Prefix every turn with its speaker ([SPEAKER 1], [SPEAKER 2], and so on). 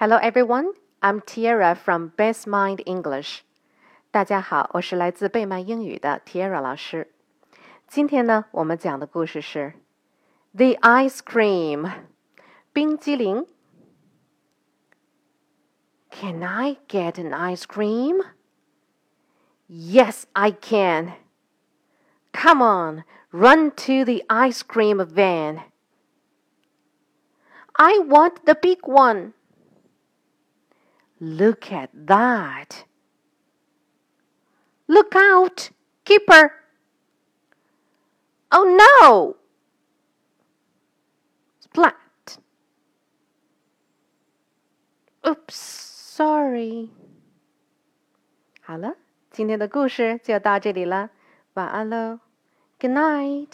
[SPEAKER 1] Hello everyone, I'm Tiara from Best Mind English. 大家好，我是来自贝曼英语的 Tiara 老师。今天呢，我们讲的故事是 The Ice Cream，冰激凌。Can I get an ice cream? Yes, I can. Come on, run to the ice cream van. I want the big one. Look at that. Look out, keeper. Oh no! Splat. Oops, sorry. 好了，今天的故事就到这里了，晚安喽，Good night。